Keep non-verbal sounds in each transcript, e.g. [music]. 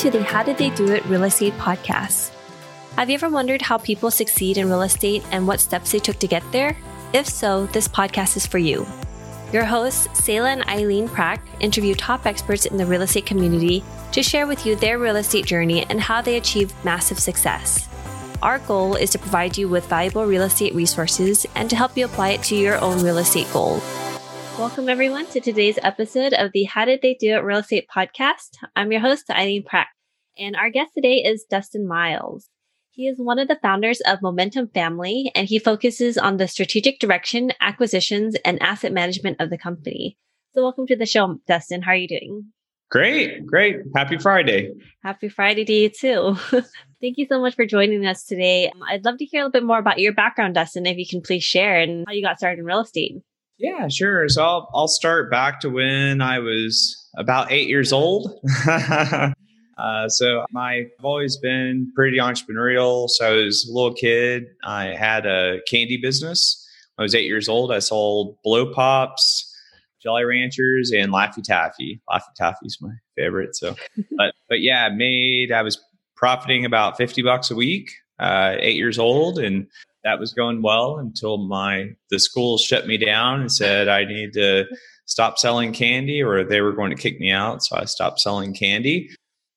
to the How Did They Do It Real Estate podcast. Have you ever wondered how people succeed in real estate and what steps they took to get there? If so, this podcast is for you. Your hosts, Selah and Eileen Prack, interview top experts in the real estate community to share with you their real estate journey and how they achieved massive success. Our goal is to provide you with valuable real estate resources and to help you apply it to your own real estate goal. Welcome, everyone, to today's episode of the How Did They Do It Real Estate podcast. I'm your host, Eileen Pratt, and our guest today is Dustin Miles. He is one of the founders of Momentum Family, and he focuses on the strategic direction, acquisitions, and asset management of the company. So, welcome to the show, Dustin. How are you doing? Great, great. Happy Friday. Happy Friday to you, too. [laughs] Thank you so much for joining us today. I'd love to hear a little bit more about your background, Dustin, if you can please share and how you got started in real estate. Yeah, sure. So I'll, I'll start back to when I was about eight years old. [laughs] uh, so my, I've always been pretty entrepreneurial. So I was a little kid. I had a candy business. I was eight years old. I sold blow pops, Jolly Ranchers, and Laffy Taffy. Laffy Taffy is my favorite. So, [laughs] but but yeah, I made. I was profiting about fifty bucks a week. Uh, eight years old, and that was going well until my the school shut me down and said I need to stop selling candy or they were going to kick me out. So I stopped selling candy.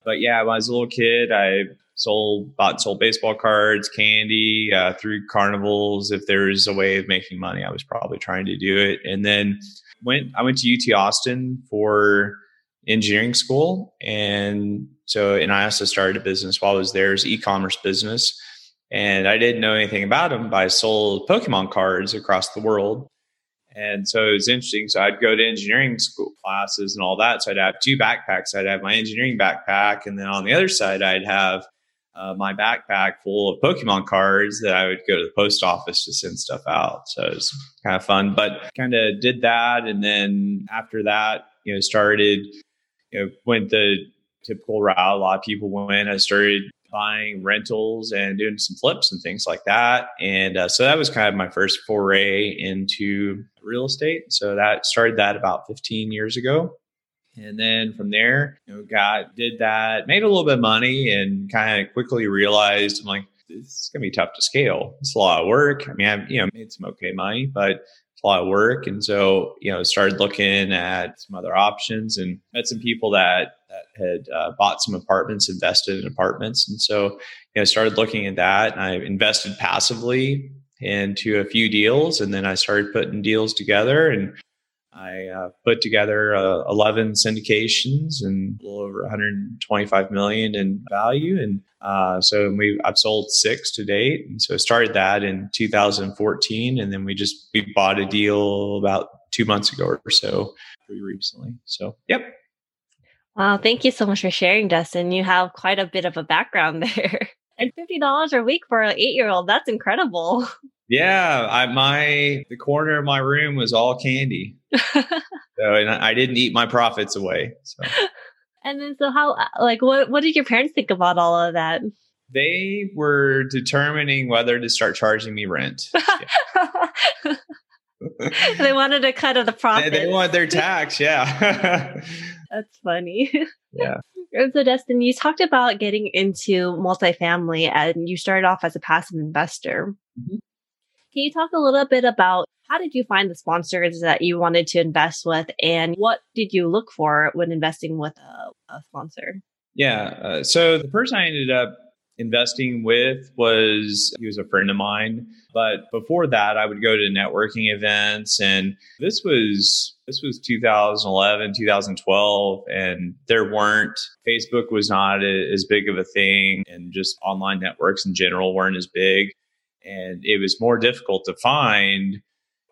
But yeah, when I was a little kid, I sold bought sold baseball cards, candy uh, through carnivals. If there's a way of making money, I was probably trying to do it. And then went I went to UT Austin for engineering school, and so and I also started a business while I was there, as e-commerce business and I didn't know anything about them, but I sold Pokemon cards across the world. And so it was interesting. So I'd go to engineering school classes and all that. So I'd have two backpacks. I'd have my engineering backpack, and then on the other side, I'd have uh, my backpack full of Pokemon cards that I would go to the post office to send stuff out. So it was kind of fun, but kind of did that. And then after that, you know, started, you know, went the typical route a lot of people went. I started buying rentals and doing some flips and things like that. And uh, so that was kind of my first foray into real estate. So that started that about 15 years ago. And then from there, you know, got did that, made a little bit of money, and kind of quickly realized I'm like, this is gonna be tough to scale. It's a lot of work. I mean, I've you know made some okay money, but it's a lot of work. And so you know, started looking at some other options and met some people that had uh, bought some apartments, invested in apartments, and so you know started looking at that. And I invested passively into a few deals, and then I started putting deals together and. I uh, put together uh, 11 syndications and a little over 125 million in value, and uh, so we I've sold six to date, and so I started that in 2014, and then we just we bought a deal about two months ago or so, pretty recently. So, yep, Wow, thank you so much for sharing, Dustin. You have quite a bit of a background [laughs] there. And fifty dollars a week for an eight-year-old, that's incredible. [laughs] Yeah, I my the corner of my room was all candy. [laughs] so and I didn't eat my profits away. So And then so how uh, like what what did your parents think about all of that? They were determining whether to start charging me rent. they wanted a cut of the profit. They, they want their tax, yeah. That's funny. [laughs] Yeah. so, Dustin, you talked about getting into multifamily and you started off as a passive investor. Mm-hmm. Can you talk a little bit about how did you find the sponsors that you wanted to invest with and what did you look for when investing with a, a sponsor? Yeah. Uh, so, the person I ended up investing with was he was a friend of mine. But before that i would go to networking events and this was this was 2011 2012 and there weren't facebook was not a, as big of a thing and just online networks in general weren't as big. And it was more difficult to find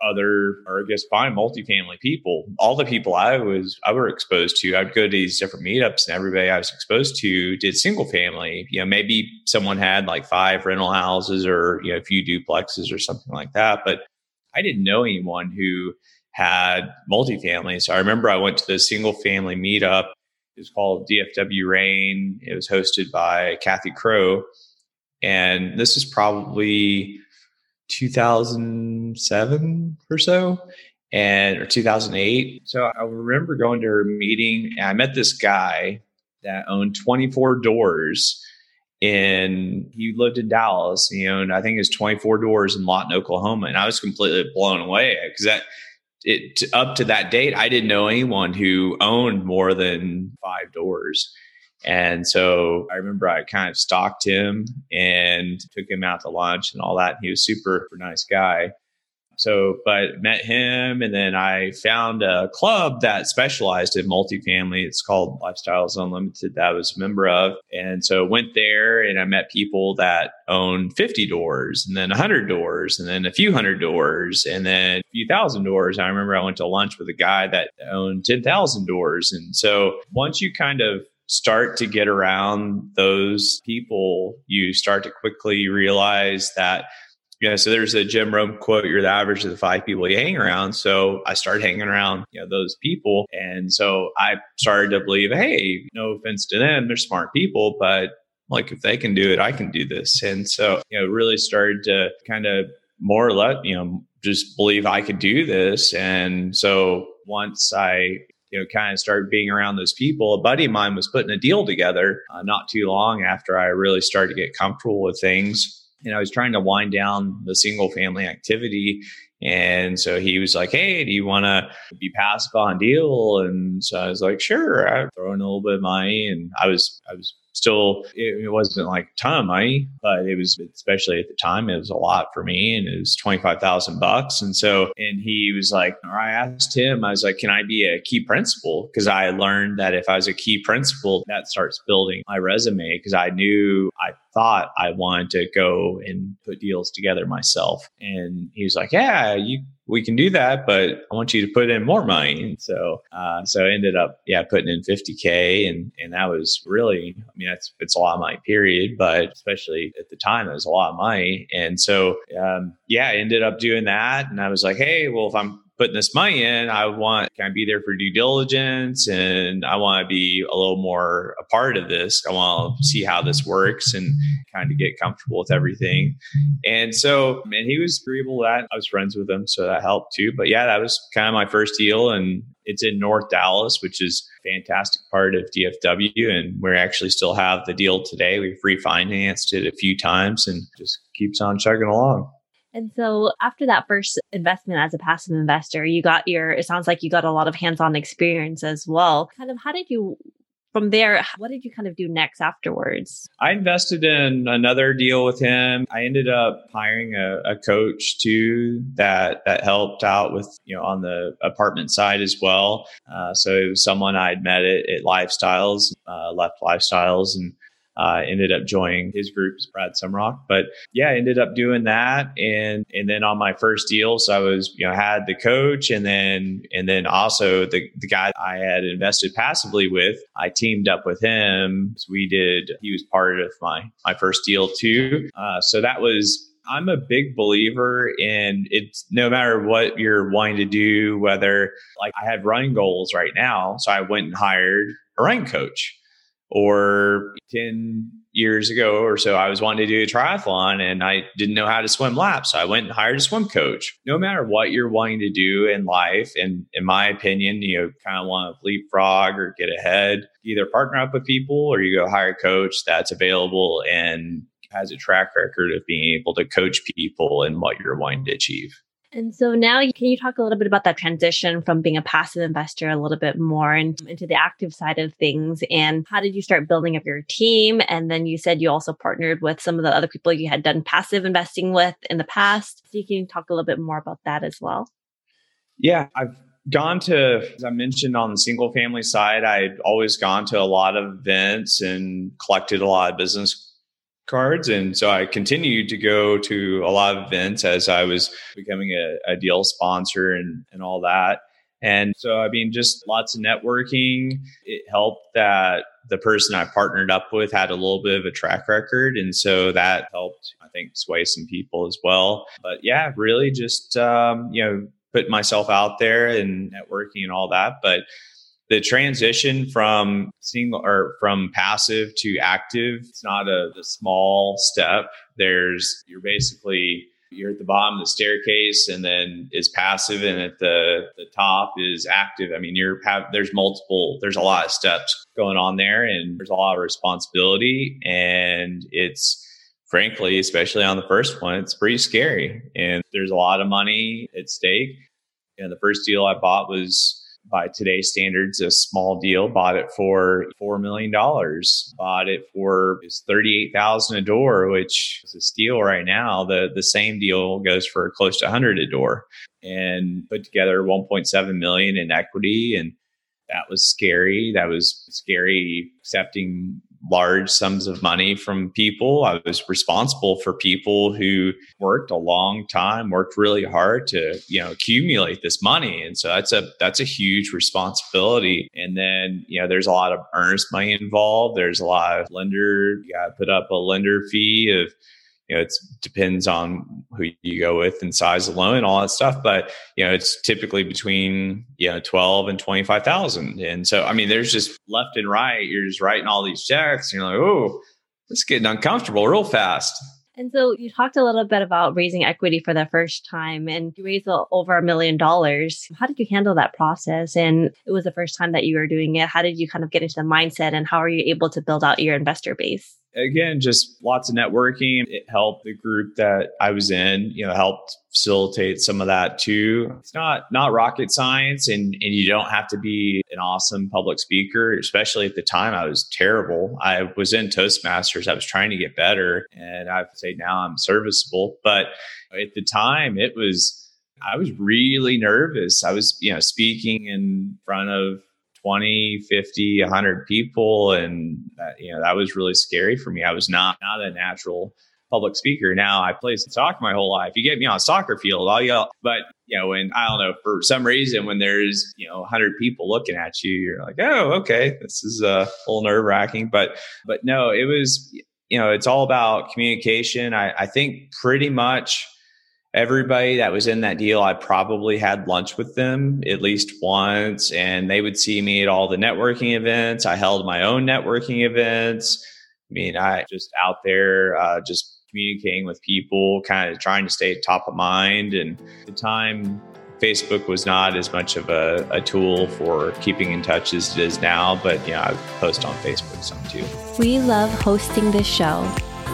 other or I guess find multifamily people. All the people I was I were exposed to, I'd go to these different meetups and everybody I was exposed to did single family. You know, maybe someone had like five rental houses or you know a few duplexes or something like that. But I didn't know anyone who had multifamily. So I remember I went to the single family meetup. It was called DFW Rain. It was hosted by Kathy Crow. And this is probably 2007 or so and or 2008 so i remember going to her meeting and i met this guy that owned 24 doors and he lived in Dallas. He owned, I think, his 24 doors in Lawton, Oklahoma, and I was completely blown away because that it up to that date, I didn't know anyone who owned more than five doors. And so I remember I kind of stalked him and took him out to lunch and all that. And he was super, super nice guy. So, but met him, and then I found a club that specialized in multifamily. It's called Lifestyles Unlimited. That I was a member of, and so went there, and I met people that own 50 doors, and then 100 doors, and then a few hundred doors, and then a few thousand doors. I remember I went to lunch with a guy that owned 10,000 doors, and so once you kind of start to get around those people, you start to quickly realize that yeah, so there's a Jim Rohn quote, you're the average of the five people you hang around. So I started hanging around, you know, those people. And so I started to believe, hey, no offense to them, they're smart people, but like if they can do it, I can do this. And so, you know, really started to kind of more or less, you know, just believe I could do this. And so once I you know, kind of started being around those people. A buddy of mine was putting a deal together uh, not too long after I really started to get comfortable with things and I was trying to wind down the single family activity. And so he was like, Hey, do you want to be passive on deal? And so I was like, sure. I throw in a little bit of money and I was, I was still it, it, wasn't like a ton of money, but it was especially at the time it was a lot for me, and it was twenty five thousand bucks. And so, and he was like, or I asked him, I was like, can I be a key principal? Because I learned that if I was a key principal, that starts building my resume. Because I knew I thought I wanted to go and put deals together myself, and he was like, yeah, you we can do that, but I want you to put in more money. And so, uh, so I ended up, yeah, putting in 50K. And, and that was really, I mean, that's, it's a lot of money, period. But especially at the time, it was a lot of money. And so, um, yeah, I ended up doing that. And I was like, hey, well, if I'm putting this money in, I want can I be there for due diligence and I want to be a little more a part of this. I want to see how this works and kind of get comfortable with everything. And so, and he was agreeable to that. I was friends with him, so that helped too. But yeah, that was kind of my first deal and it's in North Dallas, which is fantastic part of DFW. And we actually still have the deal today. We've refinanced it a few times and just keeps on chugging along. And so after that first investment as a passive investor, you got your, it sounds like you got a lot of hands on experience as well. Kind of how did you, from there, what did you kind of do next afterwards? I invested in another deal with him. I ended up hiring a, a coach too that, that helped out with, you know, on the apartment side as well. Uh, so it was someone I'd met at, at Lifestyles, uh, left Lifestyles and uh, ended up joining his group, Brad Sumrok. But yeah, ended up doing that, and and then on my first deal, so I was you know had the coach, and then and then also the the guy I had invested passively with, I teamed up with him. So we did. He was part of my my first deal too. Uh, so that was I'm a big believer in it's no matter what you're wanting to do, whether like I had running goals right now. So I went and hired a running coach or 10 years ago or so, I was wanting to do a triathlon and I didn't know how to swim laps. So I went and hired a swim coach. No matter what you're wanting to do in life, and in my opinion, you know, kind of want to leapfrog or get ahead, either partner up with people or you go hire a coach that's available and has a track record of being able to coach people in what you're wanting to achieve. And so now, can you talk a little bit about that transition from being a passive investor a little bit more and into the active side of things? And how did you start building up your team? And then you said you also partnered with some of the other people you had done passive investing with in the past. So you can talk a little bit more about that as well. Yeah, I've gone to, as I mentioned on the single family side, I'd always gone to a lot of events and collected a lot of business cards. And so I continued to go to a lot of events as I was becoming a, a deal sponsor and, and all that. And so, I mean, just lots of networking. It helped that the person I partnered up with had a little bit of a track record. And so that helped, I think, sway some people as well. But yeah, really just, um, you know, put myself out there and networking and all that. But the transition from single or from passive to active it's not a, a small step there's you're basically you're at the bottom of the staircase and then is passive and at the, the top is active. I mean, you're have, there's multiple, there's a lot of steps going on there and there's a lot of responsibility and it's frankly, especially on the first one, it's pretty scary and there's a lot of money at stake. And the first deal I bought was by today's standards, a small deal. Bought it for four million dollars. Bought it for thirty-eight thousand a door, which is a steal right now. The the same deal goes for close to hundred a door, and put together one point seven million in equity, and that was scary. That was scary accepting large sums of money from people. I was responsible for people who worked a long time, worked really hard to, you know, accumulate this money. And so that's a that's a huge responsibility. And then, you know, there's a lot of earnest money involved. There's a lot of lender, you gotta put up a lender fee of you know, it depends on who you go with and size alone and all that stuff. But, you know, it's typically between, you know, 12 and 25,000. And so, I mean, there's just left and right. You're just writing all these checks and you're like, oh, it's getting uncomfortable real fast. And so you talked a little bit about raising equity for the first time and you raised over a million dollars. How did you handle that process? And it was the first time that you were doing it. How did you kind of get into the mindset and how are you able to build out your investor base? Again, just lots of networking. It helped the group that I was in, you know, helped facilitate some of that too. It's not not rocket science and and you don't have to be an awesome public speaker, especially at the time I was terrible. I was in Toastmasters. I was trying to get better and I to say now I'm serviceable, but at the time it was I was really nervous. I was, you know, speaking in front of 20, 50, 100 people. And, that, you know, that was really scary for me. I was not, not a natural public speaker. Now I play soccer my whole life. You get me on a soccer field, I'll yell. But you know, when I don't know for some reason when there's you know 100 people looking at you, you're like, oh, okay, this is a little nerve wracking. But but no, it was you know, it's all about communication. I, I think pretty much everybody that was in that deal, I probably had lunch with them at least once, and they would see me at all the networking events. I held my own networking events. I mean, I just out there, uh, just communicating with people, kind of trying to stay top of mind. And at the time, Facebook was not as much of a, a, tool for keeping in touch as it is now, but yeah, I post on Facebook some too. We love hosting this show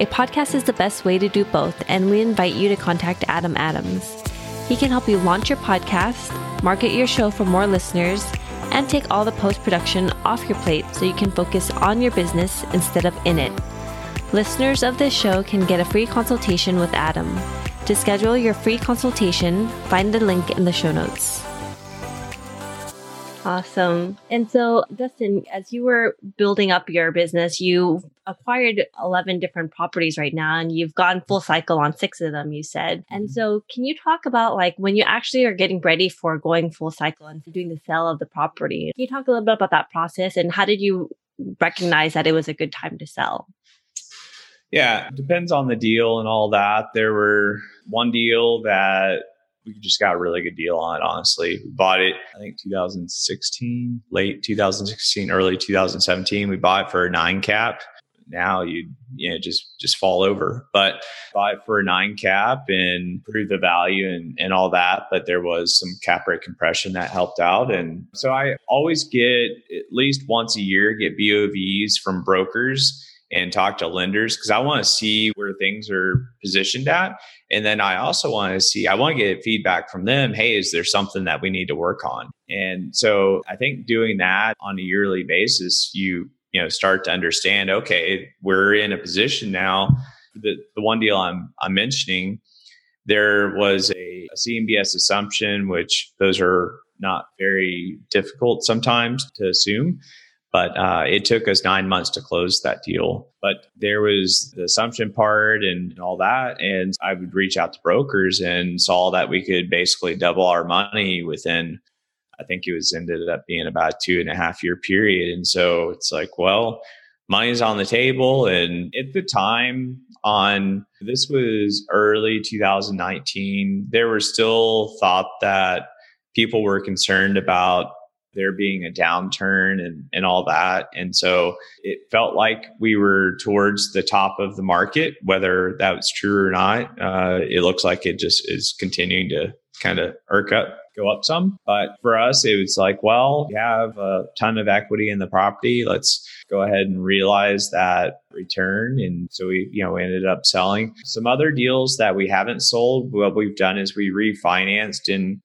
A podcast is the best way to do both, and we invite you to contact Adam Adams. He can help you launch your podcast, market your show for more listeners, and take all the post production off your plate so you can focus on your business instead of in it. Listeners of this show can get a free consultation with Adam. To schedule your free consultation, find the link in the show notes. Awesome. And so, Dustin, as you were building up your business, you acquired 11 different properties right now and you've gone full cycle on six of them, you said. And mm-hmm. so, can you talk about like when you actually are getting ready for going full cycle and doing the sale of the property? Can you talk a little bit about that process and how did you recognize that it was a good time to sell? Yeah, depends on the deal and all that. There were one deal that we just got a really good deal on honestly. We bought it, I think 2016, late 2016, early 2017. We bought it for a nine cap. Now you you know just just fall over, but buy for a nine cap and prove the value and and all that. But there was some cap rate compression that helped out, and so I always get at least once a year get BOVs from brokers and talk to lenders because I want to see where things are positioned at. And then I also want to see, I want to get feedback from them. Hey, is there something that we need to work on? And so I think doing that on a yearly basis, you, you know, start to understand, okay, we're in a position now. The, the one deal I'm, I'm mentioning, there was a, a CMBS assumption, which those are not very difficult sometimes to assume. But uh, it took us nine months to close that deal. But there was the assumption part and all that. And I would reach out to brokers and saw that we could basically double our money within I think it was ended up being about two and a half year period. And so it's like, well, money's on the table. And at the time, on this was early 2019, there were still thought that people were concerned about there being a downturn and, and all that. And so it felt like we were towards the top of the market, whether that was true or not. Uh, it looks like it just is continuing to kind of irk up, go up some. But for us, it was like, well, we have a ton of equity in the property. Let's go ahead and realize that return. And so we, you know, we ended up selling some other deals that we haven't sold. What we've done is we refinanced and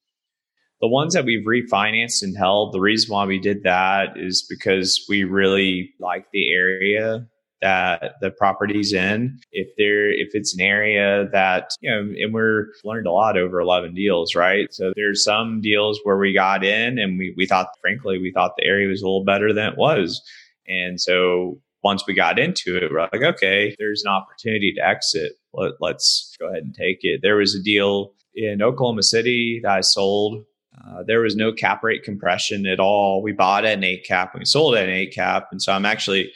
the ones that we've refinanced and held, the reason why we did that is because we really like the area that the property's in. If there, if it's an area that, you know, and we're learned a lot over 11 deals, right? So there's some deals where we got in and we, we thought, frankly, we thought the area was a little better than it was. And so once we got into it, we're like, okay, there's an opportunity to exit. Let, let's go ahead and take it. There was a deal in Oklahoma City that I sold uh, there was no cap rate compression at all. We bought at an eight cap and we sold at an eight cap. And so I'm actually,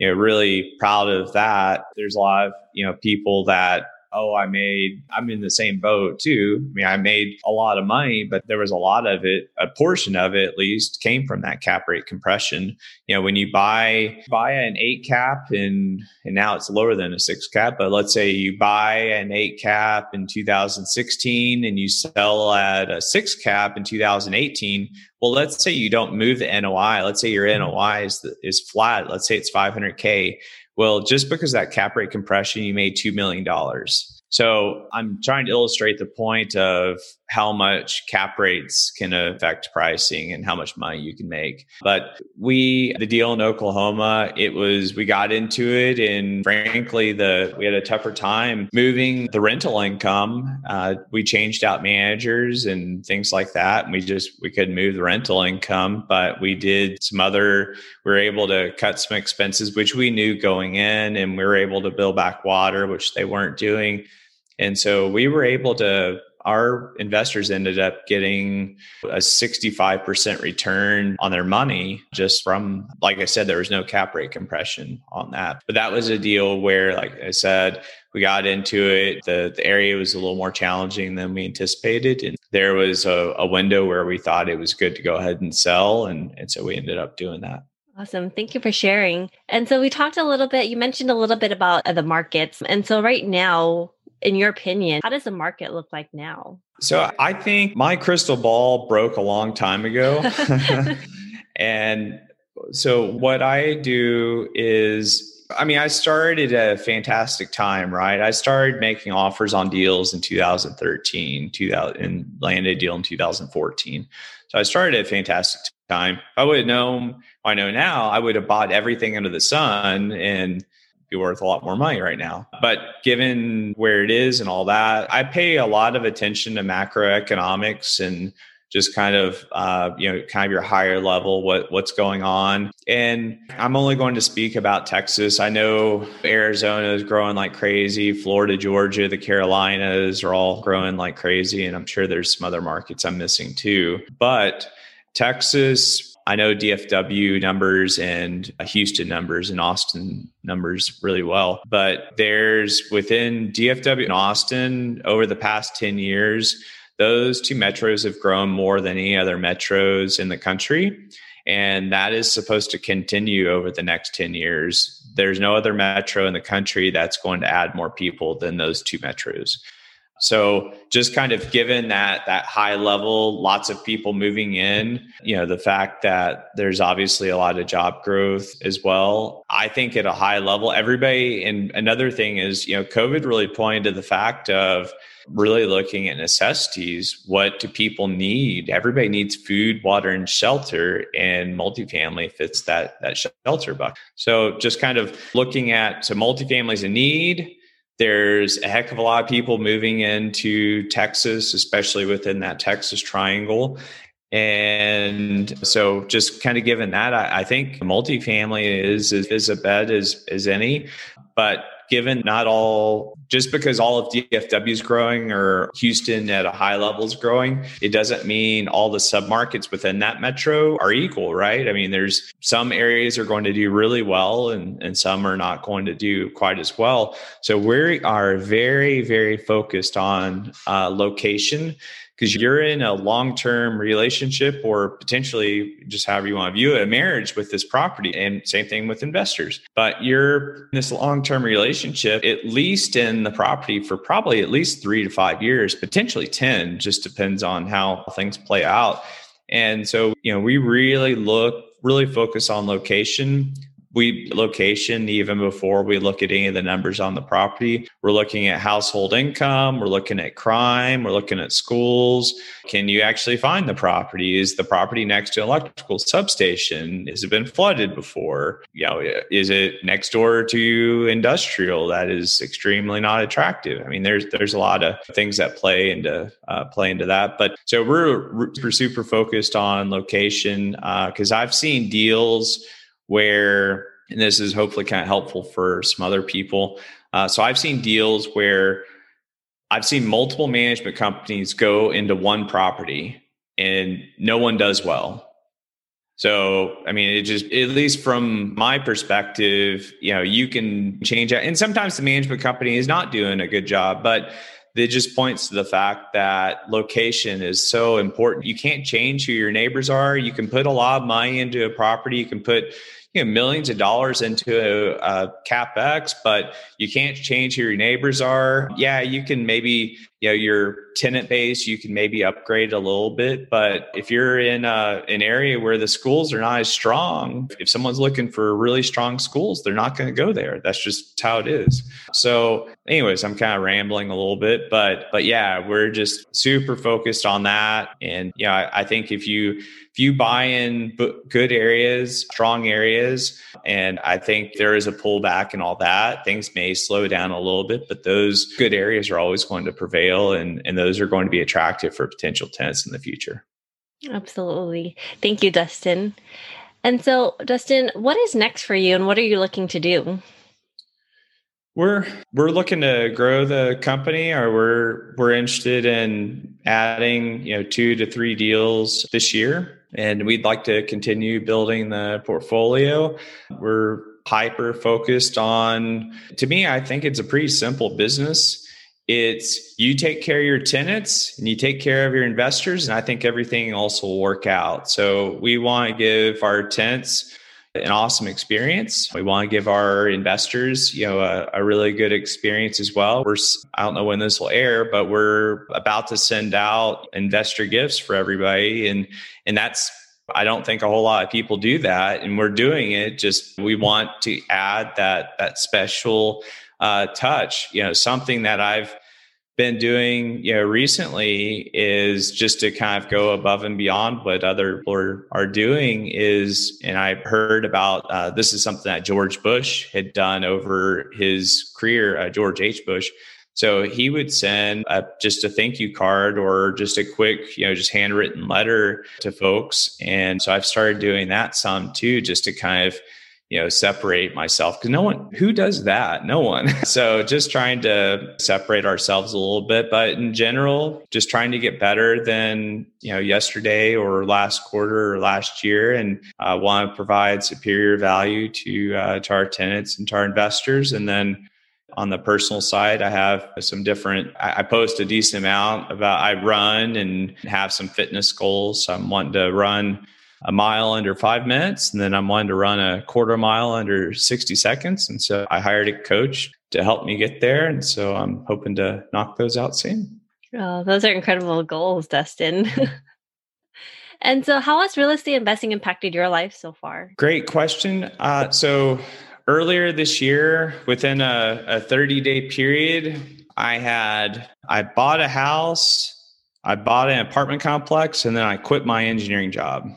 you know, really proud of that. There's a lot of, you know, people that oh, I made, I'm in the same boat too. I mean, I made a lot of money, but there was a lot of it, a portion of it at least came from that cap rate compression. You know, when you buy, buy an eight cap and, and now it's lower than a six cap, but let's say you buy an eight cap in 2016 and you sell at a six cap in 2018. Well, let's say you don't move the NOI. Let's say your NOI is, is flat. Let's say it's 500K well, just because that cap rate compression, you made $2 million. So I'm trying to illustrate the point of how much cap rates can affect pricing and how much money you can make. But we, the deal in Oklahoma, it was, we got into it and frankly, the, we had a tougher time moving the rental income. Uh, we changed out managers and things like that. And we just, we couldn't move the rental income, but we did some other, we were able to cut some expenses, which we knew going in and we were able to build back water, which they weren't doing. And so we were able to our investors ended up getting a 65% return on their money just from, like I said, there was no cap rate compression on that. But that was a deal where, like I said, we got into it. The, the area was a little more challenging than we anticipated. And there was a, a window where we thought it was good to go ahead and sell. And, and so we ended up doing that. Awesome. Thank you for sharing. And so we talked a little bit, you mentioned a little bit about uh, the markets. And so right now, in your opinion, how does the market look like now? So I think my crystal ball broke a long time ago. [laughs] [laughs] and so what I do is I mean, I started at a fantastic time, right? I started making offers on deals in 2013, 2000, and landed a deal in 2014. So I started at a fantastic time. If I would have known I know now, I would have bought everything under the sun and be worth a lot more money right now. But given where it is and all that, I pay a lot of attention to macroeconomics and just kind of uh, you know kind of your higher level what what's going on. And i'm only going to speak about texas. I know arizona is growing like crazy. Florida georgia the carolinas are all growing like crazy. And i'm sure there's some other markets i'm missing too. But texas I know DFW numbers and uh, Houston numbers and Austin numbers really well, but there's within DFW and Austin over the past 10 years, those two metros have grown more than any other metros in the country. And that is supposed to continue over the next 10 years. There's no other metro in the country that's going to add more people than those two metros. So just kind of given that that high level, lots of people moving in, you know, the fact that there's obviously a lot of job growth as well. I think at a high level, everybody and another thing is, you know, COVID really pointed to the fact of really looking at necessities. What do people need? Everybody needs food, water, and shelter, and multifamily fits that that shelter bucket. So just kind of looking at so multifamily is a need there's a heck of a lot of people moving into Texas, especially within that Texas triangle. And so just kind of given that, I, I think multifamily is, is, is a bet as, as any. But given not all, just because all of DFW is growing or Houston at a high level is growing, it doesn't mean all the submarkets within that metro are equal, right? I mean, there's some areas are going to do really well and, and some are not going to do quite as well. So we are very, very focused on uh, location because you're in a long term relationship or potentially just however you want to view it, a marriage with this property. And same thing with investors. But you're in this long term relationship, at least in the property for probably at least three to five years, potentially 10, just depends on how things play out. And so, you know, we really look, really focus on location we location even before we look at any of the numbers on the property we're looking at household income we're looking at crime we're looking at schools. Can you actually find the property? Is the property next to an electrical substation? Has it been flooded before? You know is it next door to industrial that is extremely not attractive? I mean there's there's a lot of things that play into uh, play into that but so we're, we're super focused on location because uh, i've seen deals where, and this is hopefully kind of helpful for some other people. Uh, so I've seen deals where I've seen multiple management companies go into one property and no one does well. So, I mean, it just, at least from my perspective, you know, you can change that. And sometimes the management company is not doing a good job, but it just points to the fact that location is so important. You can't change who your neighbors are. You can put a lot of money into a property. You can put you know millions of dollars into a, a capex, but you can't change who your neighbors are. Yeah, you can maybe you know your tenant base you can maybe upgrade a little bit but if you're in a, an area where the schools are not as strong if someone's looking for really strong schools they're not going to go there that's just how it is so anyways i'm kind of rambling a little bit but but yeah we're just super focused on that and yeah I, I think if you if you buy in good areas, strong areas, and I think there is a pullback and all that, things may slow down a little bit, but those good areas are always going to prevail and, and those are going to be attractive for potential tenants in the future. Absolutely. Thank you, Dustin. And so, Dustin, what is next for you and what are you looking to do? We're we're looking to grow the company, or we're we're interested in adding you know two to three deals this year and we'd like to continue building the portfolio. We're hyper focused on, to me, I think it's a pretty simple business. It's you take care of your tenants and you take care of your investors, and I think everything else will work out. So we want to give our tenants an awesome experience. We want to give our investors, you know, a, a, really good experience as well. We're I don't know when this will air, but we're about to send out investor gifts for everybody and and that's I don't think a whole lot of people do that and we're doing it just we want to add that that special uh, touch, you know, something that I've been doing you know recently is just to kind of go above and beyond what other people are, doing is and i heard about uh, this is something that george bush had done over his career uh, george h bush so he would send a, just a thank you card or just a quick, you know, just handwritten letter to folks. And so I've started doing that some too, just to kind of you know separate myself because no one who does that? No one. [laughs] So just trying to separate ourselves a little bit but in general just trying to get better than you know yesterday or last quarter or last year and uh, want to provide superior value to uh, to our tenants and to our investors. And then on the personal side i have some different i post a decent amount about i run and have some fitness goals. So i'm wanting to run a mile under five minutes, and then I'm wanting to run a quarter mile under 60 seconds. And so I hired a coach to help me get there. And so I'm hoping to knock those out soon. Oh, those are incredible goals, Dustin. [laughs] and so, how has real estate investing impacted your life so far? Great question. Uh, so, earlier this year, within a, a 30 day period, I had I bought a house, I bought an apartment complex, and then I quit my engineering job.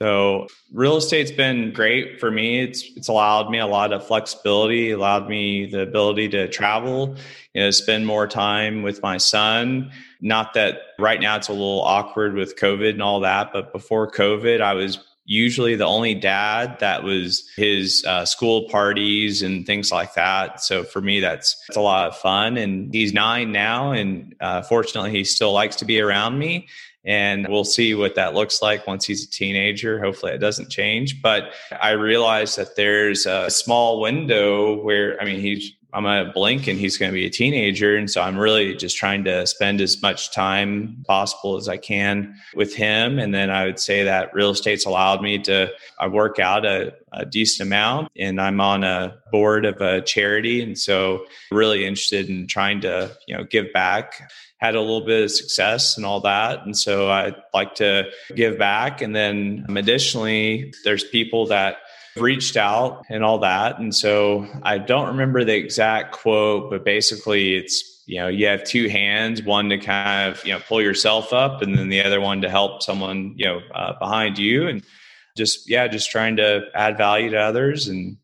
So real estate's been great for me. It's it's allowed me a lot of flexibility, allowed me the ability to travel, you know, spend more time with my son. Not that right now it's a little awkward with COVID and all that, but before COVID, I was usually the only dad that was his uh, school parties and things like that. So for me, that's, that's a lot of fun. And he's nine now. And uh, fortunately, he still likes to be around me. And we'll see what that looks like once he's a teenager. Hopefully, it doesn't change. But I realize that there's a small window where, I mean, he's I'm going to blink and he's going to be a teenager. And so I'm really just trying to spend as much time possible as I can with him. And then I would say that real estate's allowed me to I work out a, a decent amount and I'm on a board of a charity. And so really interested in trying to, you know, give back had a little bit of success and all that. And so I'd like to give back. And then additionally, there's people that reached out and all that. And so I don't remember the exact quote, but basically it's, you know, you have two hands, one to kind of, you know, pull yourself up and then the other one to help someone, you know, uh, behind you. And just, yeah, just trying to add value to others. And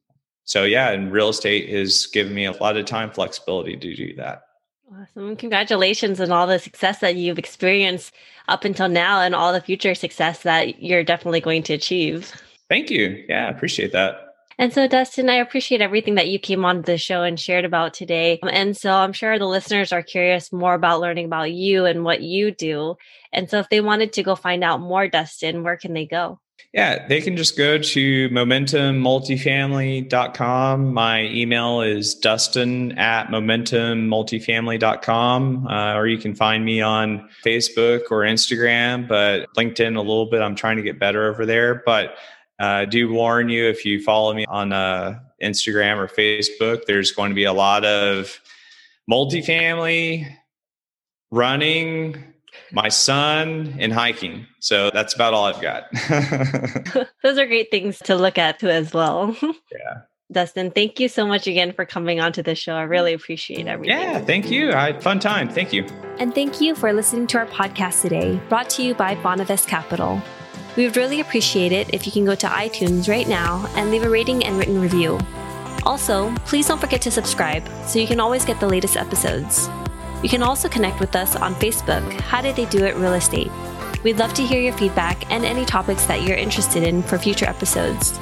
so, yeah, and real estate has given me a lot of time flexibility to do that. Awesome. Congratulations on all the success that you've experienced up until now and all the future success that you're definitely going to achieve. Thank you. Yeah, appreciate that. And so, Dustin, I appreciate everything that you came on the show and shared about today. And so, I'm sure the listeners are curious more about learning about you and what you do. And so, if they wanted to go find out more, Dustin, where can they go? Yeah, they can just go to momentummultifamily.com. My email is dustin at momentummultifamily.com, uh, or you can find me on Facebook or Instagram, but LinkedIn a little bit. I'm trying to get better over there. But uh, do warn you if you follow me on uh, Instagram or Facebook, there's going to be a lot of multifamily, running, my son, and hiking. So that's about all I've got. [laughs] [laughs] Those are great things to look at too, as well. [laughs] yeah. Dustin, thank you so much again for coming onto the show. I really appreciate everything. Yeah, thank you. I had fun time. Thank you. And thank you for listening to our podcast today, brought to you by Bonavest Capital. We would really appreciate it if you can go to iTunes right now and leave a rating and written review. Also, please don't forget to subscribe so you can always get the latest episodes. You can also connect with us on Facebook, How Did They Do It Real Estate. We'd love to hear your feedback and any topics that you're interested in for future episodes.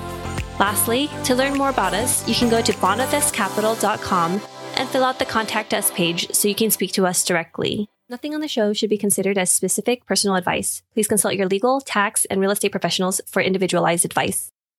Lastly, to learn more about us, you can go to bonavestcapital.com and fill out the contact us page so you can speak to us directly. Nothing on the show should be considered as specific personal advice. Please consult your legal, tax, and real estate professionals for individualized advice.